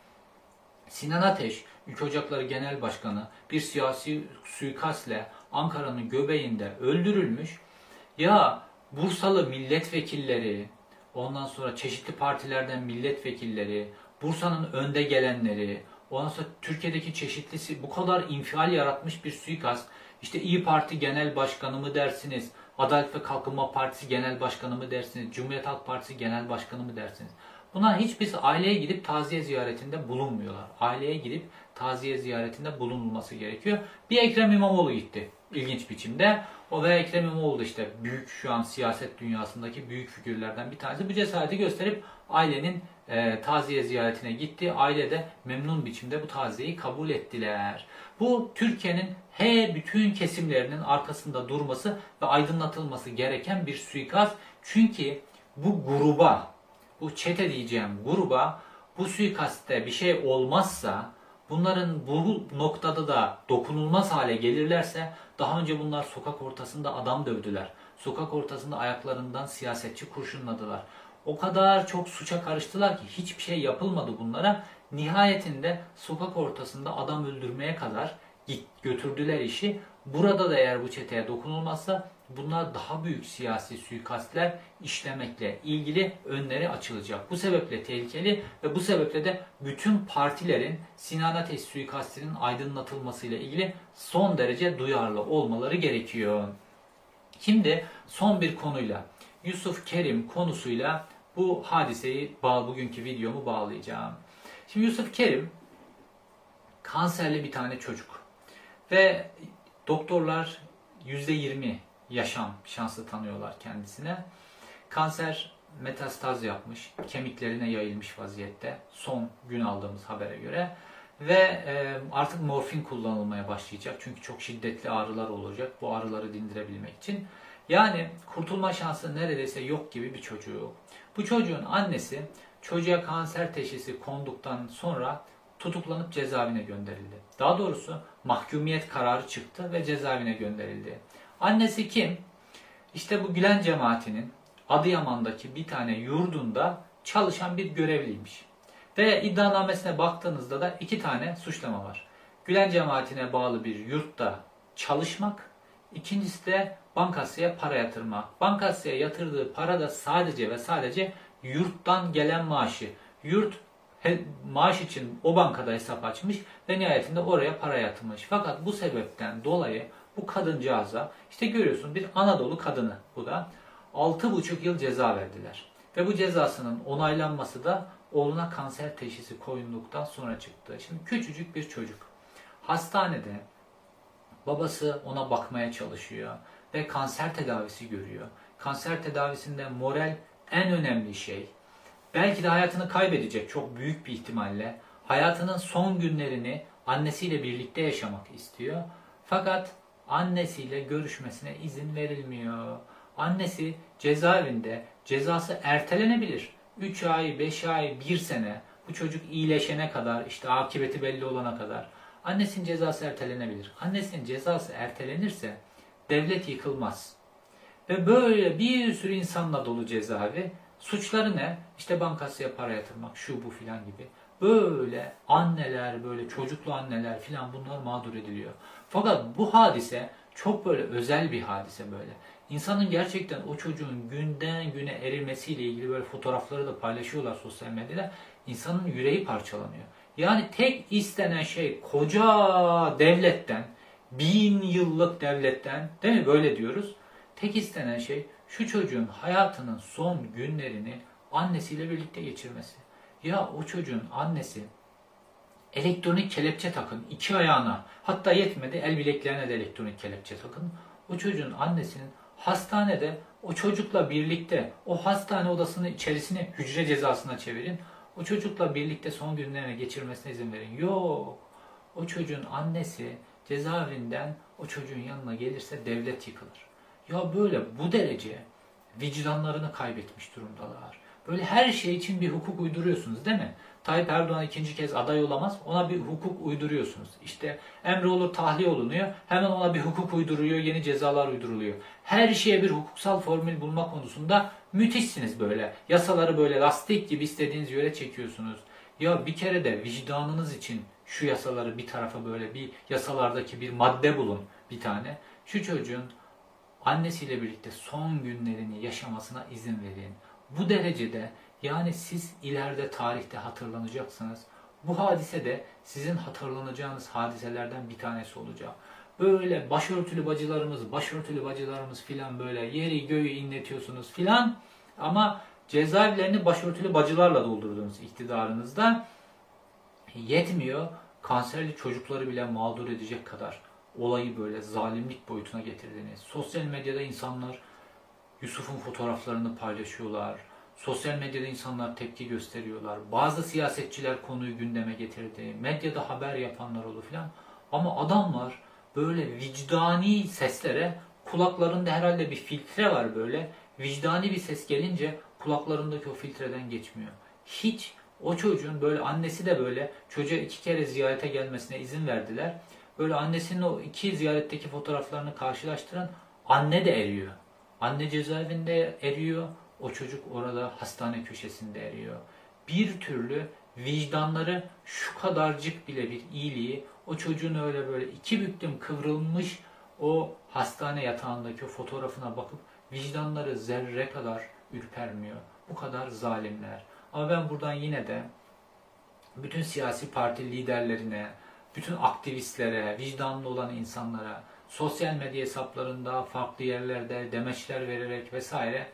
Sinan Ateş, Ülke Ocakları Genel Başkanı bir siyasi suikastle Ankara'nın göbeğinde öldürülmüş. Ya Bursalı milletvekilleri, ondan sonra çeşitli partilerden milletvekilleri, Bursa'nın önde gelenleri, ondan sonra Türkiye'deki çeşitlisi bu kadar infial yaratmış bir suikast. İşte İyi Parti Genel Başkanı mı dersiniz, Adalet ve Kalkınma Partisi Genel Başkanı mı dersiniz, Cumhuriyet Halk Partisi Genel Başkanı mı dersiniz? Bunlar hiçbirisi aileye gidip taziye ziyaretinde bulunmuyorlar. Aileye gidip taziye ziyaretinde bulunulması gerekiyor. Bir Ekrem İmamoğlu gitti ilginç biçimde. O ve Ekrem İmamoğlu da işte büyük şu an siyaset dünyasındaki büyük figürlerden bir tanesi. Bu cesareti gösterip ailenin e, taziye ziyaretine gitti. Aile de memnun biçimde bu taziyeyi kabul ettiler. Bu Türkiye'nin he bütün kesimlerinin arkasında durması ve aydınlatılması gereken bir suikast. Çünkü bu gruba, bu çete diyeceğim gruba bu suikastte bir şey olmazsa bunların bu noktada da dokunulmaz hale gelirlerse daha önce bunlar sokak ortasında adam dövdüler. Sokak ortasında ayaklarından siyasetçi kurşunladılar. O kadar çok suça karıştılar ki hiçbir şey yapılmadı bunlara. Nihayetinde sokak ortasında adam öldürmeye kadar git götürdüler işi. Burada da eğer bu çeteye dokunulmazsa bunlar daha büyük siyasi suikastler işlemekle ilgili önleri açılacak. Bu sebeple tehlikeli ve bu sebeple de bütün partilerin Sinan Ateş suikastinin aydınlatılmasıyla ilgili son derece duyarlı olmaları gerekiyor. Şimdi son bir konuyla Yusuf Kerim konusuyla bu hadiseyi bağ, bugünkü videomu bağlayacağım. Şimdi Yusuf Kerim kanserli bir tane çocuk ve doktorlar %20 yaşam şansı tanıyorlar kendisine. Kanser metastaz yapmış, kemiklerine yayılmış vaziyette son gün aldığımız habere göre ve e, artık morfin kullanılmaya başlayacak çünkü çok şiddetli ağrılar olacak bu ağrıları dindirebilmek için. Yani kurtulma şansı neredeyse yok gibi bir çocuğu. Bu çocuğun annesi çocuğa kanser teşhisi konduktan sonra tutuklanıp cezaevine gönderildi. Daha doğrusu mahkumiyet kararı çıktı ve cezaevine gönderildi. Annesi kim? İşte bu Gülen cemaatinin Adıyaman'daki bir tane yurdunda çalışan bir görevliymiş. Ve iddianamesine baktığınızda da iki tane suçlama var. Gülen cemaatine bağlı bir yurtta çalışmak, ikincisi de bankasya para yatırmak. Bankasya yatırdığı para da sadece ve sadece yurttan gelen maaşı. Yurt maaş için o bankada hesap açmış ve nihayetinde oraya para yatırmış. Fakat bu sebepten dolayı bu kadıncağıza işte görüyorsun bir Anadolu kadını bu da 6,5 yıl ceza verdiler. Ve bu cezasının onaylanması da oğluna kanser teşhisi koyunduktan sonra çıktı. Şimdi küçücük bir çocuk. Hastanede babası ona bakmaya çalışıyor ve kanser tedavisi görüyor. Kanser tedavisinde moral en önemli şey. Belki de hayatını kaybedecek çok büyük bir ihtimalle. Hayatının son günlerini annesiyle birlikte yaşamak istiyor. Fakat annesiyle görüşmesine izin verilmiyor. Annesi cezaevinde cezası ertelenebilir. 3 ay, 5 ay, 1 sene bu çocuk iyileşene kadar işte akıbeti belli olana kadar annesinin cezası ertelenebilir. Annesinin cezası ertelenirse devlet yıkılmaz. Ve böyle bir sürü insanla dolu cezaevi. Suçları ne? İşte bankasya para yatırmak, şu bu filan gibi. Böyle anneler, böyle çocuklu anneler filan bunlar mağdur ediliyor. Fakat bu hadise çok böyle özel bir hadise böyle. İnsanın gerçekten o çocuğun günden güne erilmesiyle ilgili böyle fotoğrafları da paylaşıyorlar sosyal medyada. İnsanın yüreği parçalanıyor. Yani tek istenen şey koca devletten, bin yıllık devletten, değil mi böyle diyoruz. Tek istenen şey şu çocuğun hayatının son günlerini annesiyle birlikte geçirmesi. Ya o çocuğun annesi elektronik kelepçe takın iki ayağına hatta yetmedi el bileklerine de elektronik kelepçe takın. O çocuğun annesinin hastanede o çocukla birlikte o hastane odasının içerisine hücre cezasına çevirin. O çocukla birlikte son günlerini geçirmesine izin verin. Yok. O çocuğun annesi cezaevinden o çocuğun yanına gelirse devlet yıkılır. Ya böyle bu derece vicdanlarını kaybetmiş durumdalar. Böyle her şey için bir hukuk uyduruyorsunuz değil mi? Tayyip Erdoğan ikinci kez aday olamaz. Ona bir hukuk uyduruyorsunuz. İşte emri olur tahliye olunuyor. Hemen ona bir hukuk uyduruyor. Yeni cezalar uyduruluyor. Her şeye bir hukuksal formül bulma konusunda müthişsiniz böyle. Yasaları böyle lastik gibi istediğiniz yöre çekiyorsunuz. Ya bir kere de vicdanınız için şu yasaları bir tarafa böyle bir yasalardaki bir madde bulun bir tane. Şu çocuğun annesiyle birlikte son günlerini yaşamasına izin verin. Bu derecede yani siz ileride tarihte hatırlanacaksınız. Bu hadise de sizin hatırlanacağınız hadiselerden bir tanesi olacak. Böyle başörtülü bacılarımız, başörtülü bacılarımız filan böyle yeri göğü inletiyorsunuz filan. Ama cezaevlerini başörtülü bacılarla doldurdunuz iktidarınızda. Yetmiyor. Kanserli çocukları bile mağdur edecek kadar olayı böyle zalimlik boyutuna getirdiniz. Sosyal medyada insanlar Yusuf'un fotoğraflarını paylaşıyorlar. Sosyal medyada insanlar tepki gösteriyorlar. Bazı siyasetçiler konuyu gündeme getirdi. Medyada haber yapanlar oldu filan. Ama adamlar böyle vicdani seslere kulaklarında herhalde bir filtre var böyle. Vicdani bir ses gelince kulaklarındaki o filtreden geçmiyor. Hiç o çocuğun böyle annesi de böyle çocuğa iki kere ziyarete gelmesine izin verdiler. Böyle annesinin o iki ziyaretteki fotoğraflarını karşılaştıran anne de eriyor. Anne cezaevinde eriyor. O çocuk orada hastane köşesinde eriyor. Bir türlü vicdanları şu kadarcık bile bir iyiliği o çocuğun öyle böyle iki büktüm kıvrılmış o hastane yatağındaki o fotoğrafına bakıp vicdanları zerre kadar ürpermiyor. Bu kadar zalimler. Ama ben buradan yine de bütün siyasi parti liderlerine, bütün aktivistlere, vicdanlı olan insanlara, sosyal medya hesaplarında, farklı yerlerde demeçler vererek vesaire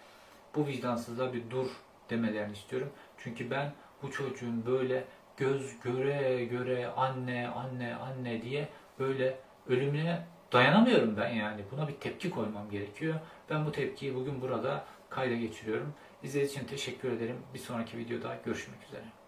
bu vicdansızlığa bir dur demelerini istiyorum. Çünkü ben bu çocuğun böyle göz göre göre anne anne anne diye böyle ölümüne dayanamıyorum ben yani. Buna bir tepki koymam gerekiyor. Ben bu tepkiyi bugün burada kayda geçiriyorum. İzlediğiniz için teşekkür ederim. Bir sonraki videoda görüşmek üzere.